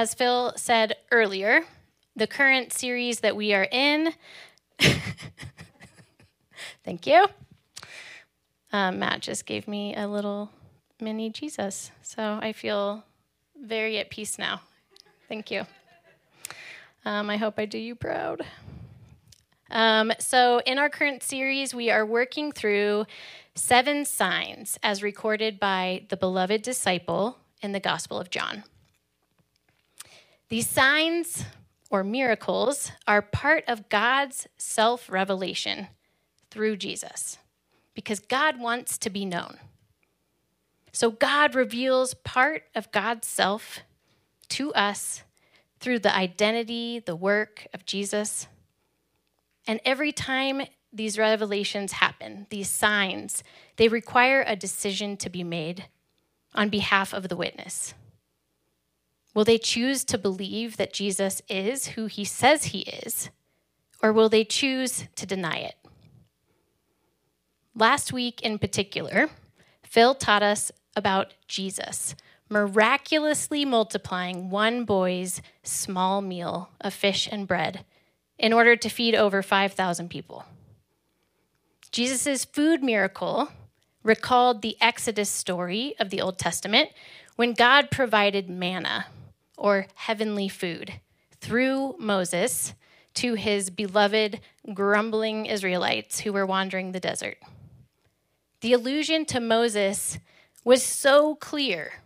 as Phil said earlier, the current series that we are in, thank you. Um, Matt just gave me a little mini Jesus, so I feel very at peace now. Thank you. Um, I hope I do you proud. Um, so, in our current series, we are working through seven signs as recorded by the beloved disciple in the Gospel of John. These signs or miracles are part of God's self revelation through Jesus because God wants to be known. So God reveals part of God's self to us through the identity, the work of Jesus. And every time these revelations happen, these signs, they require a decision to be made on behalf of the witness. Will they choose to believe that Jesus is who he says he is, or will they choose to deny it? Last week in particular, Phil taught us about Jesus miraculously multiplying one boy's small meal of fish and bread in order to feed over 5,000 people. Jesus' food miracle recalled the Exodus story of the Old Testament when God provided manna or heavenly food through Moses to his beloved, grumbling Israelites who were wandering the desert. The allusion to Moses was so clear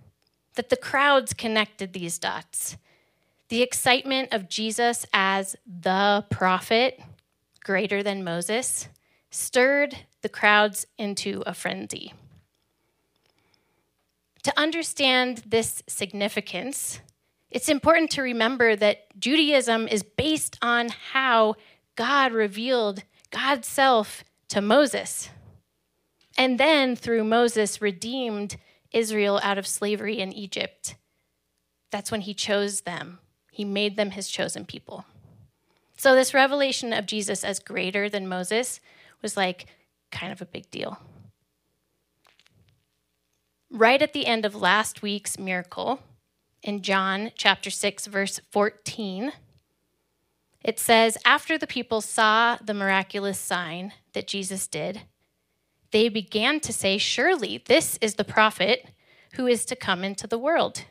that the crowds connected these dots. The excitement of Jesus as the prophet, greater than Moses, stirred the crowds into a frenzy. To understand this significance, it's important to remember that Judaism is based on how God revealed God's self to Moses. And then through Moses, redeemed Israel out of slavery in Egypt. That's when he chose them, he made them his chosen people. So, this revelation of Jesus as greater than Moses was like kind of a big deal. Right at the end of last week's miracle, in John chapter 6, verse 14. It says, After the people saw the miraculous sign that Jesus did, they began to say, Surely this is the prophet who is to come into the world.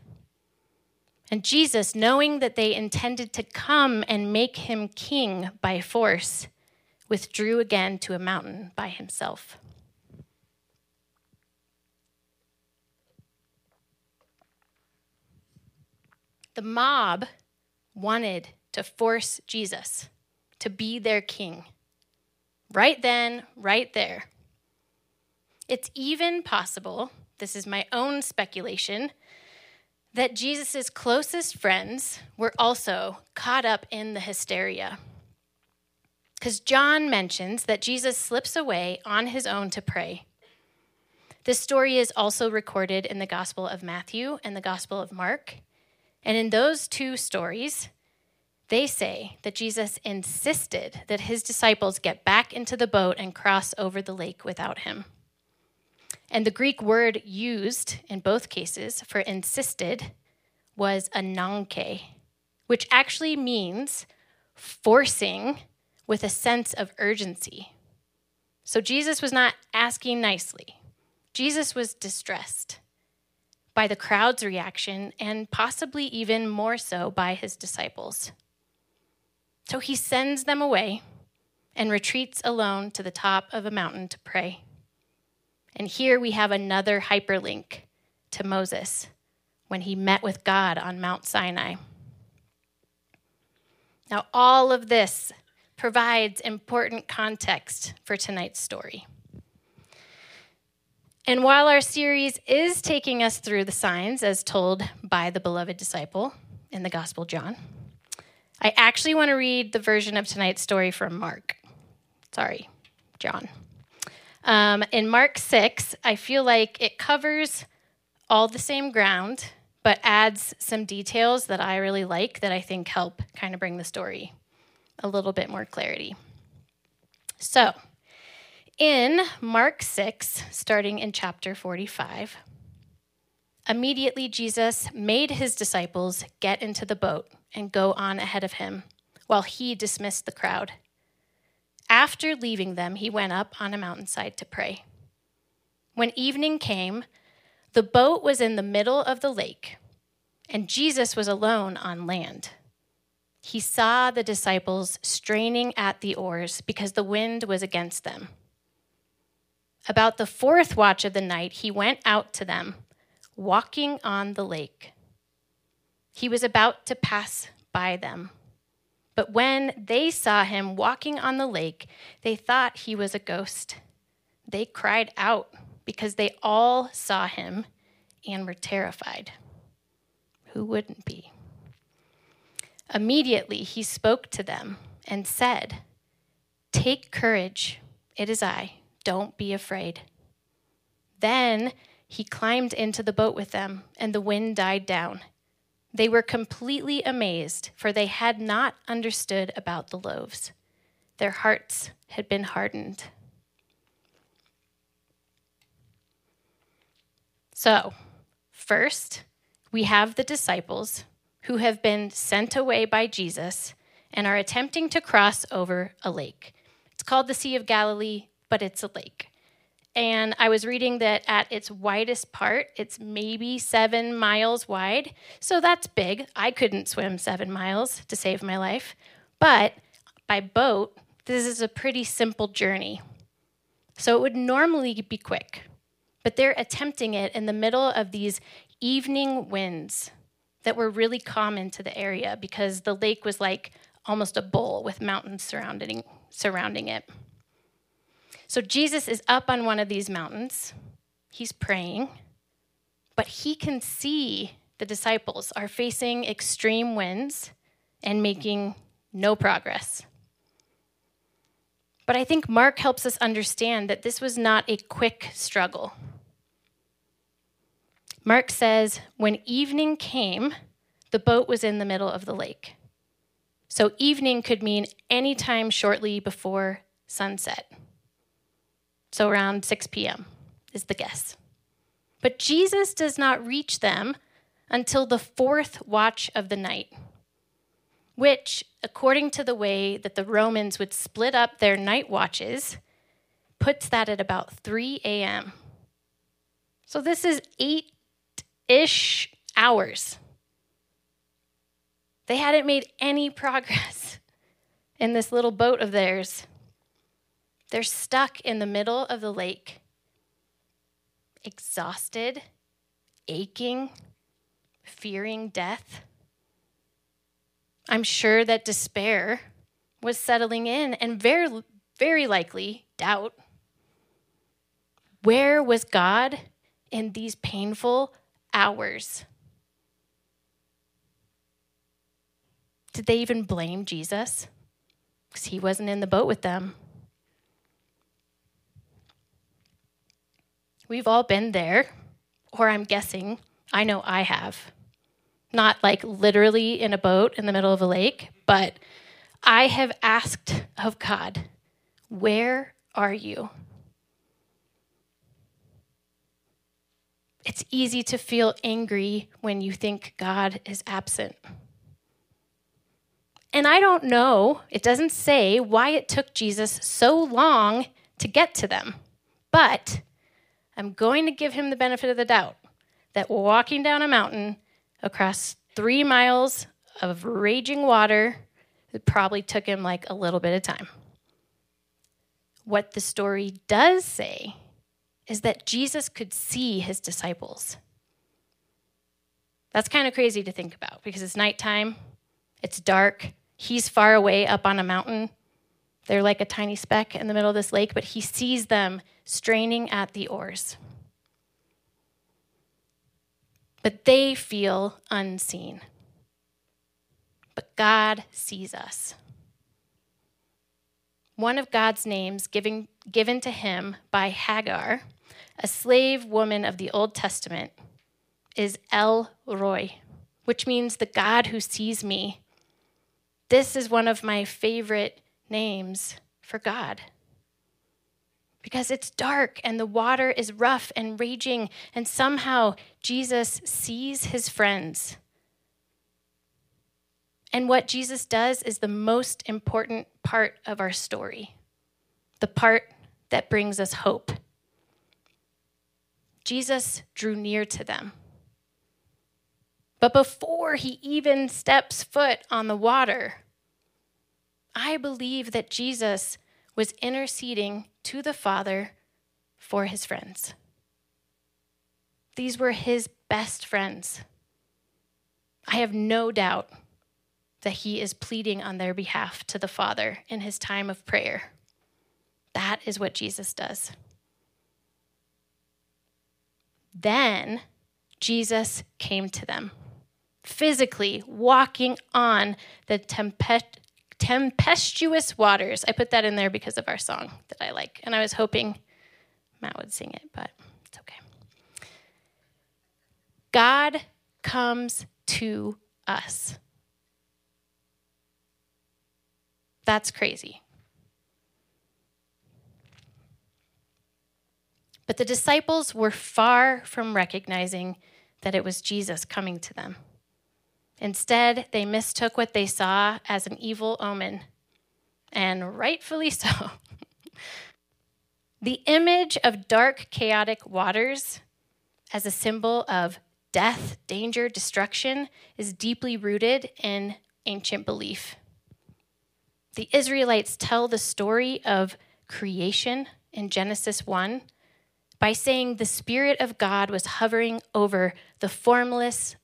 And Jesus, knowing that they intended to come and make him king by force, withdrew again to a mountain by himself. The mob wanted to force Jesus to be their king. Right then, right there. It's even possible, this is my own speculation, that Jesus' closest friends were also caught up in the hysteria. Because John mentions that Jesus slips away on his own to pray. This story is also recorded in the Gospel of Matthew and the Gospel of Mark. And in those two stories, they say that Jesus insisted that his disciples get back into the boat and cross over the lake without him. And the Greek word used in both cases for insisted was ananke, which actually means forcing with a sense of urgency. So Jesus was not asking nicely, Jesus was distressed by the crowd's reaction, and possibly even more so by his disciples. So he sends them away and retreats alone to the top of a mountain to pray. And here we have another hyperlink to Moses when he met with God on Mount Sinai. Now, all of this provides important context for tonight's story. And while our series is taking us through the signs as told by the beloved disciple in the Gospel John, I actually want to read the version of tonight's story from Mark. Sorry, John. Um, in Mark 6, I feel like it covers all the same ground, but adds some details that I really like that I think help kind of bring the story a little bit more clarity. So, in Mark 6, starting in chapter 45, Immediately, Jesus made his disciples get into the boat and go on ahead of him, while he dismissed the crowd. After leaving them, he went up on a mountainside to pray. When evening came, the boat was in the middle of the lake, and Jesus was alone on land. He saw the disciples straining at the oars because the wind was against them. About the fourth watch of the night, he went out to them walking on the lake. He was about to pass by them. But when they saw him walking on the lake, they thought he was a ghost. They cried out because they all saw him and were terrified. Who wouldn't be? Immediately he spoke to them and said, Take courage, it is I, don't be afraid. Then he climbed into the boat with them, and the wind died down. They were completely amazed, for they had not understood about the loaves. Their hearts had been hardened. So, first, we have the disciples who have been sent away by Jesus and are attempting to cross over a lake. It's called the Sea of Galilee, but it's a lake. And I was reading that at its widest part, it's maybe seven miles wide. So that's big. I couldn't swim seven miles to save my life. But by boat, this is a pretty simple journey. So it would normally be quick. But they're attempting it in the middle of these evening winds that were really common to the area because the lake was like almost a bowl with mountains surrounding, surrounding it. So Jesus is up on one of these mountains. He's praying, but he can see the disciples are facing extreme winds and making no progress. But I think Mark helps us understand that this was not a quick struggle. Mark says, when evening came, the boat was in the middle of the lake. So evening could mean any time shortly before sunset. So around 6 p.m. is the guess. But Jesus does not reach them until the fourth watch of the night, which, according to the way that the Romans would split up their night watches, puts that at about 3 a.m. So this is eight ish hours. They hadn't made any progress in this little boat of theirs. They're stuck in the middle of the lake, exhausted, aching, fearing death. I'm sure that despair was settling in and very, very likely doubt. Where was God in these painful hours? Did they even blame Jesus? Because he wasn't in the boat with them. We've all been there, or I'm guessing, I know I have. Not like literally in a boat in the middle of a lake, but I have asked of God, Where are you? It's easy to feel angry when you think God is absent. And I don't know, it doesn't say why it took Jesus so long to get to them. But I'm going to give him the benefit of the doubt that walking down a mountain across three miles of raging water, it probably took him like a little bit of time. What the story does say is that Jesus could see his disciples. That's kind of crazy to think about because it's nighttime, it's dark, he's far away up on a mountain. They're like a tiny speck in the middle of this lake, but he sees them straining at the oars. But they feel unseen. But God sees us. One of God's names given, given to him by Hagar, a slave woman of the Old Testament, is El Roi, which means the God who sees me. This is one of my favorite names for God because it's dark and the water is rough and raging, and somehow Jesus sees his friends. And what Jesus does is the most important part of our story, the part that brings us hope. Jesus drew near to them. But before he even steps foot on the water, I believe that Jesus was interceding to the Father for his friends. These were his best friends. I have no doubt that he is pleading on their behalf to the Father in his time of prayer. That is what Jesus does. Then Jesus came to them, physically walking on the tempest tempestuous waters. I put that in there because of our song that I like. And I was hoping Matt would sing it, but it's okay. God comes to us. That's crazy. But the disciples were far from recognizing that it was Jesus coming to them. Instead, they mistook what they saw as an evil omen, and rightfully so. the image of dark, chaotic waters as a symbol of death, danger, destruction is deeply rooted in ancient belief. The Israelites tell the story of creation in Genesis 1 by saying the Spirit of God was hovering over the formless,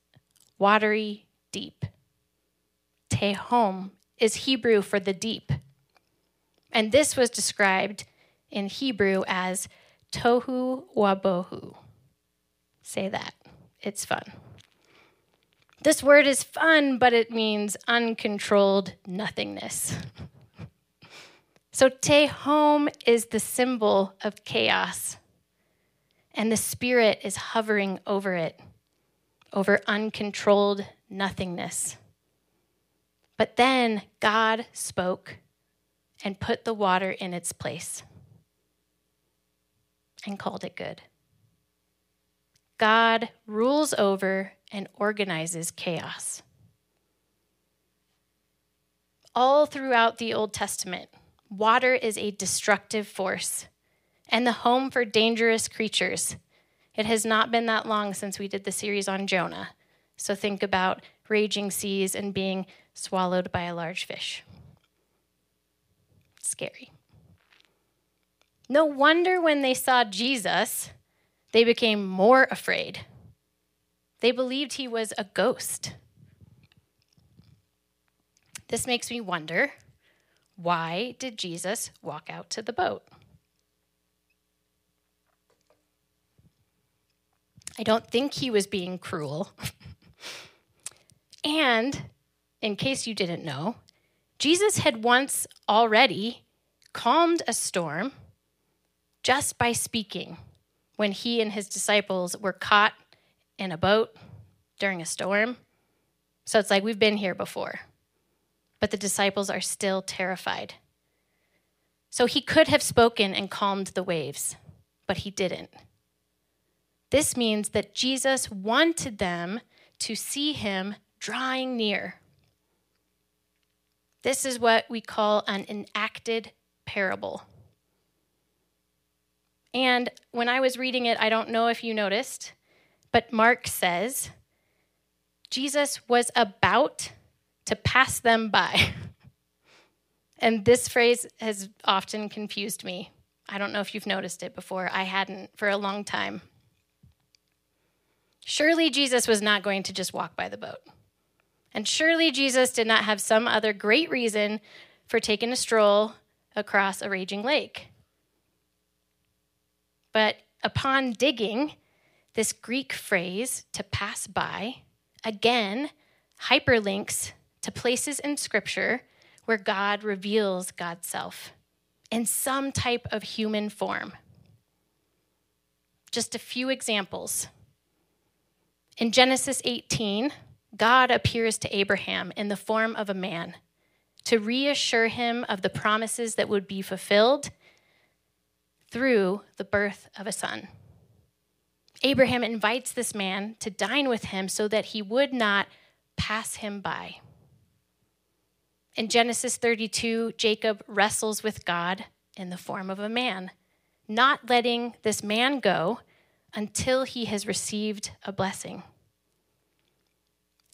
watery deep. Tehom is Hebrew for the deep. And this was described in Hebrew as tohu wabohu. Say that. It's fun. This word is fun, but it means uncontrolled nothingness. so Tehom is the symbol of chaos, and the Spirit is hovering over it, over uncontrolled nothingness. But then God spoke and put the water in its place and called it good. God rules over and organizes chaos. All throughout the Old Testament, water is a destructive force and the home for dangerous creatures. It has not been that long since we did the series on Jonah. So think about raging seas and being swallowed by a large fish. Scary. No wonder when they saw Jesus, they became more afraid. They believed he was a ghost. This makes me wonder why did Jesus walk out to the boat? I don't think he was being cruel. And in case you didn't know, Jesus had once already calmed a storm just by speaking when he and his disciples were caught in a boat during a storm. So it's like we've been here before, but the disciples are still terrified. So he could have spoken and calmed the waves, but he didn't. This means that Jesus wanted them to see him drawing near. This is what we call an enacted parable. And when I was reading it, I don't know if you noticed, but Mark says Jesus was about to pass them by. and this phrase has often confused me. I don't know if you've noticed it before. I hadn't for a long time. Surely Jesus was not going to just walk by the boat. And surely Jesus did not have some other great reason for taking a stroll across a raging lake. But upon digging, this Greek phrase, to pass by, again hyperlinks to places in Scripture where God reveals God's self in some type of human form. Just a few examples. In Genesis 18, God appears to Abraham in the form of a man to reassure him of the promises that would be fulfilled through the birth of a son. Abraham invites this man to dine with him so that he would not pass him by. In Genesis 32, Jacob wrestles with God in the form of a man, not letting this man go until he has received a blessing.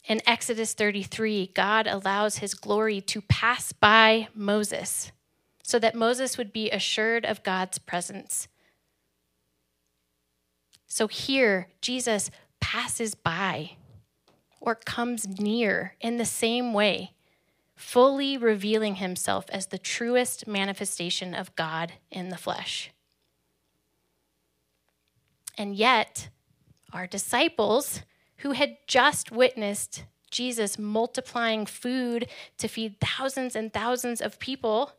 In Exodus 33, God allows his glory to pass by Moses so that Moses would be assured of God's presence. So here, Jesus passes by or comes near in the same way, fully revealing himself as the truest manifestation of God in the flesh. And yet, our disciples, who had just witnessed Jesus multiplying food to feed thousands and thousands of people,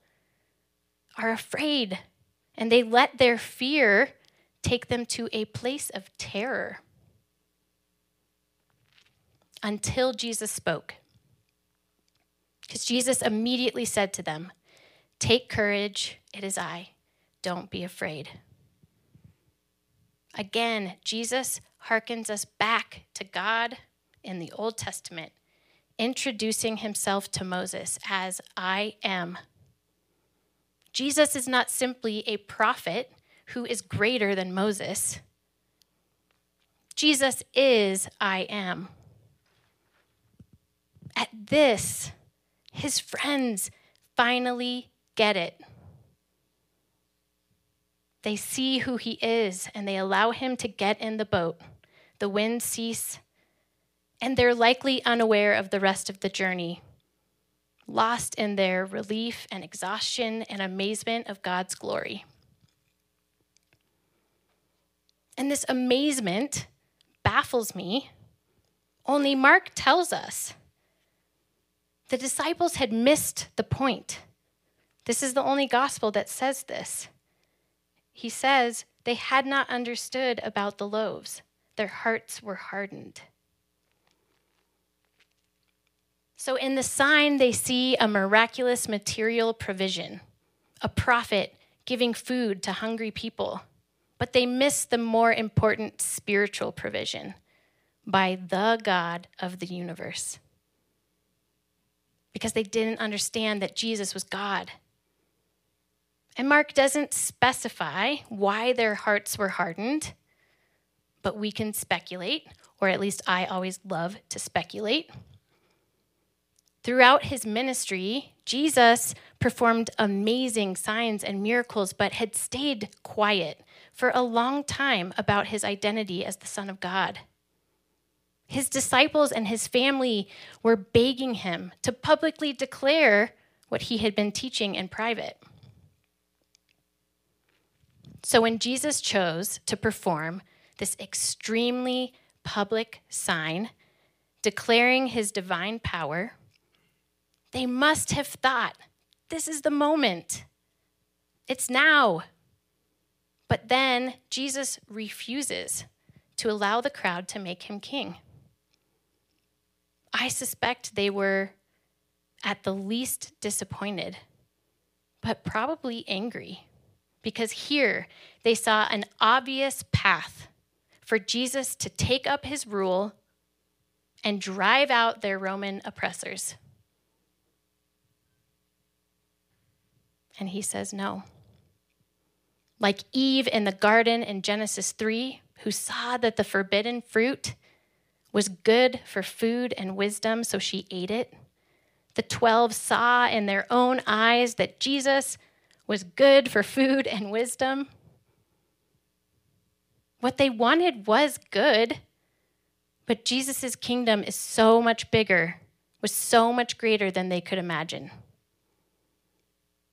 are afraid and they let their fear take them to a place of terror until Jesus spoke. Because Jesus immediately said to them, Take courage, it is I. Don't be afraid. Again, Jesus harkens us back to God in the Old Testament, introducing himself to Moses as I am. Jesus is not simply a prophet who is greater than Moses. Jesus is I am. At this, his friends finally get it. They see who he is and they allow him to get in the boat. The winds cease, and they're likely unaware of the rest of the journey lost in their relief and exhaustion and amazement of God's glory. And this amazement baffles me. Only Mark tells us the disciples had missed the point. This is the only gospel that says this. He says they had not understood about the loaves, their hearts were hardened. So, in the sign, they see a miraculous material provision, a prophet giving food to hungry people. But they miss the more important spiritual provision by the God of the universe. Because they didn't understand that Jesus was God. And Mark doesn't specify why their hearts were hardened, but we can speculate, or at least I always love to speculate. Throughout his ministry, Jesus performed amazing signs and miracles, but had stayed quiet for a long time about his identity as the Son of God. His disciples and his family were begging him to publicly declare what he had been teaching in private. So when Jesus chose to perform this extremely public sign, declaring his divine power, they must have thought, this is the moment. It's now. But then Jesus refuses to allow the crowd to make him king. I suspect they were at the least disappointed, but probably angry, because here they saw an obvious path for Jesus to take up his rule and drive out their Roman oppressors. And he says no. Like Eve in the garden in Genesis 3, who saw that the forbidden fruit was good for food and wisdom, so she ate it. The 12 saw in their own eyes that Jesus was good for food and wisdom. What they wanted was good, but Jesus' kingdom is so much bigger, was so much greater than they could imagine.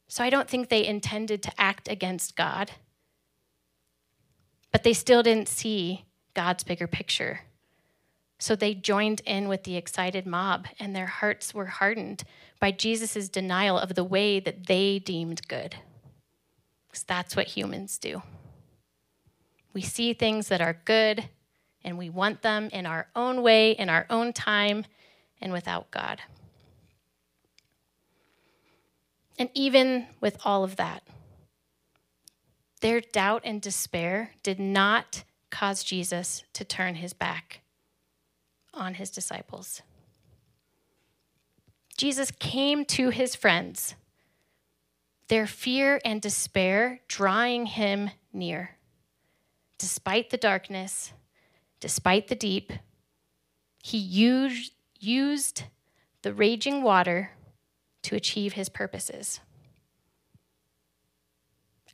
So I don't think they intended to act against God. But they still didn't see God's bigger picture. So they joined in with the excited mob, and their hearts were hardened by Jesus' denial of the way that they deemed good. Because that's what humans do. We see things that are good, and we want them in our own way, in our own time, and without God. And even with all of that, Their doubt and despair did not cause Jesus to turn his back on his disciples. Jesus came to his friends, their fear and despair drawing him near. Despite the darkness, despite the deep, he used, used the raging water to achieve his purposes.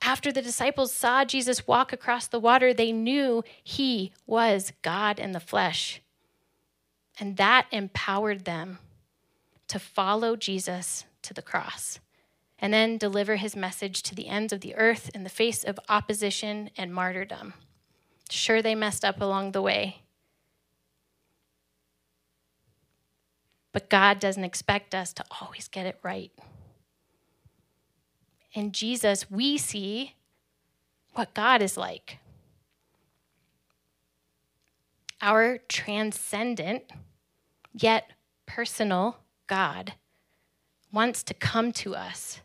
After the disciples saw Jesus walk across the water, they knew he was God in the flesh. And that empowered them to follow Jesus to the cross and then deliver his message to the ends of the earth in the face of opposition and martyrdom. Sure, they messed up along the way. But God doesn't expect us to always get it right. In Jesus, we see what God is like. Our transcendent, yet personal God wants to come to us,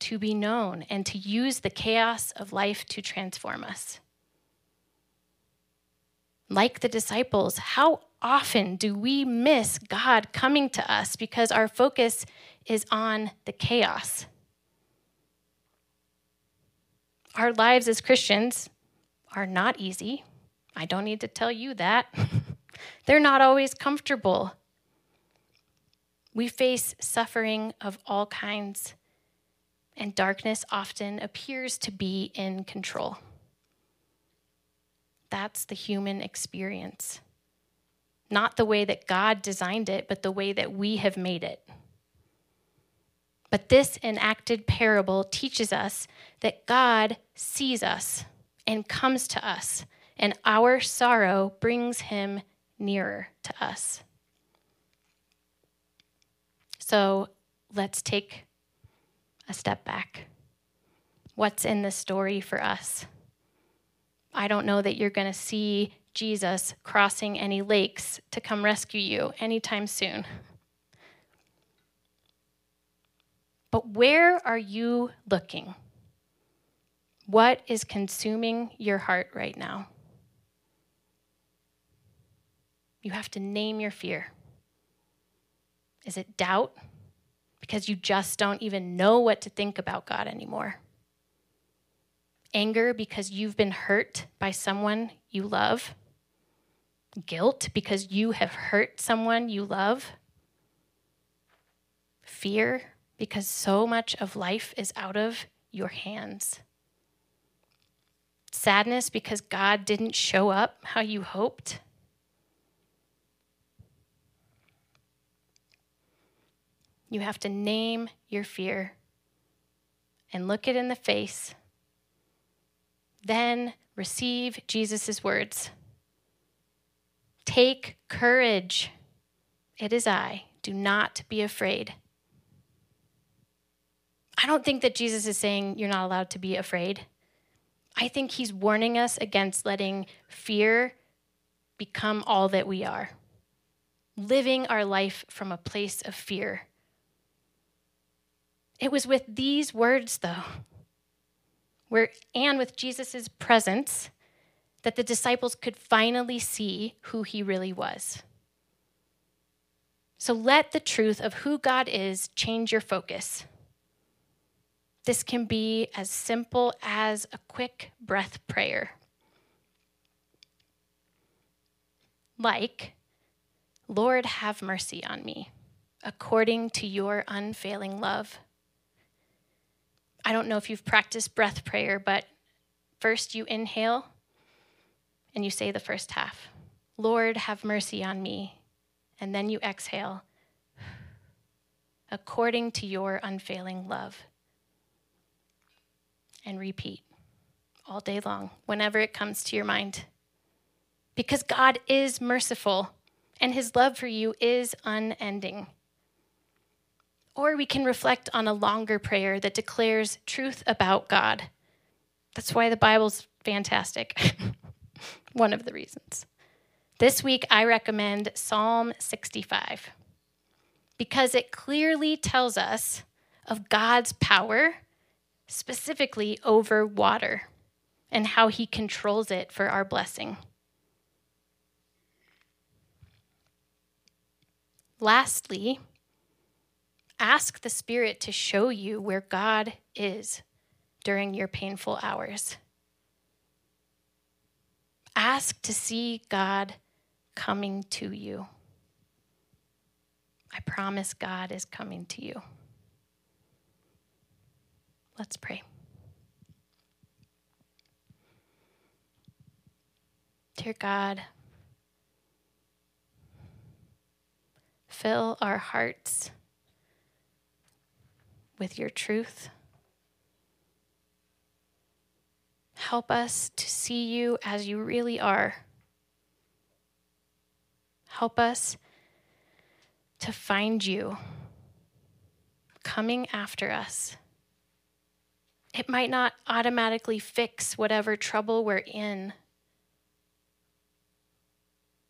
to be known, and to use the chaos of life to transform us. Like the disciples, how often do we miss God coming to us because our focus is on the chaos? Our lives as Christians are not easy. I don't need to tell you that. They're not always comfortable. We face suffering of all kinds, and darkness often appears to be in control. That's the human experience. Not the way that God designed it, but the way that we have made it. But this enacted parable teaches us that God sees us and comes to us, and our sorrow brings him nearer to us. So let's take a step back. What's in the story for us? I don't know that you're going to see Jesus crossing any lakes to come rescue you anytime soon. But where are you looking? What is consuming your heart right now? You have to name your fear. Is it doubt? Because you just don't even know what to think about God anymore. Anger because you've been hurt by someone you love. Guilt because you have hurt someone you love. Fear because so much of life is out of your hands. Sadness because God didn't show up how you hoped. You have to name your fear and look it in the face. Then receive Jesus' words Take courage. It is I. Do not be afraid. I don't think that Jesus is saying you're not allowed to be afraid. I think he's warning us against letting fear become all that we are, living our life from a place of fear. It was with these words, though, where, and with Jesus' presence, that the disciples could finally see who he really was. So let the truth of who God is change your focus. This can be as simple as a quick breath prayer. Like, Lord, have mercy on me, according to your unfailing love. I don't know if you've practiced breath prayer, but first you inhale and you say the first half Lord, have mercy on me. And then you exhale according to your unfailing love. And repeat all day long, whenever it comes to your mind. Because God is merciful and his love for you is unending. Or we can reflect on a longer prayer that declares truth about God. That's why the Bible's fantastic. One of the reasons. This week, I recommend Psalm 65 because it clearly tells us of God's power, specifically over water, and how He controls it for our blessing. Lastly, ask the Spirit to show you where God is during your painful hours. Ask to see God coming to you. I promise God is coming to you. Let's pray. Dear God, fill our hearts with your truth. Help us to see you as you really are. Help us to find you coming after us. It might not automatically fix whatever trouble we're in,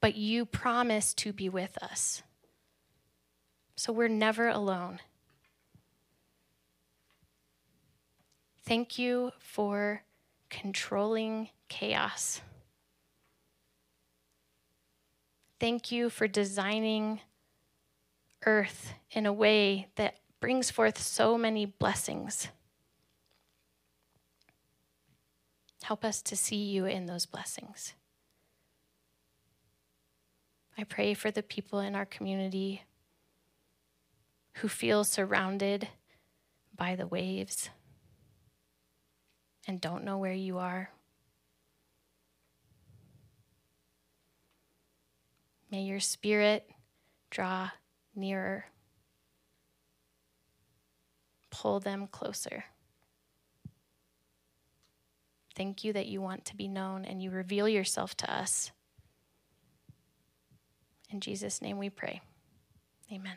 but you promise to be with us. So we're never alone. Thank you for controlling chaos. Thank you for designing earth in a way that brings forth so many blessings. Help us to see you in those blessings. I pray for the people in our community who feel surrounded by the waves and don't know where you are. May your spirit draw nearer, pull them closer. Thank you that you want to be known and you reveal yourself to us. In Jesus' name we pray. Amen.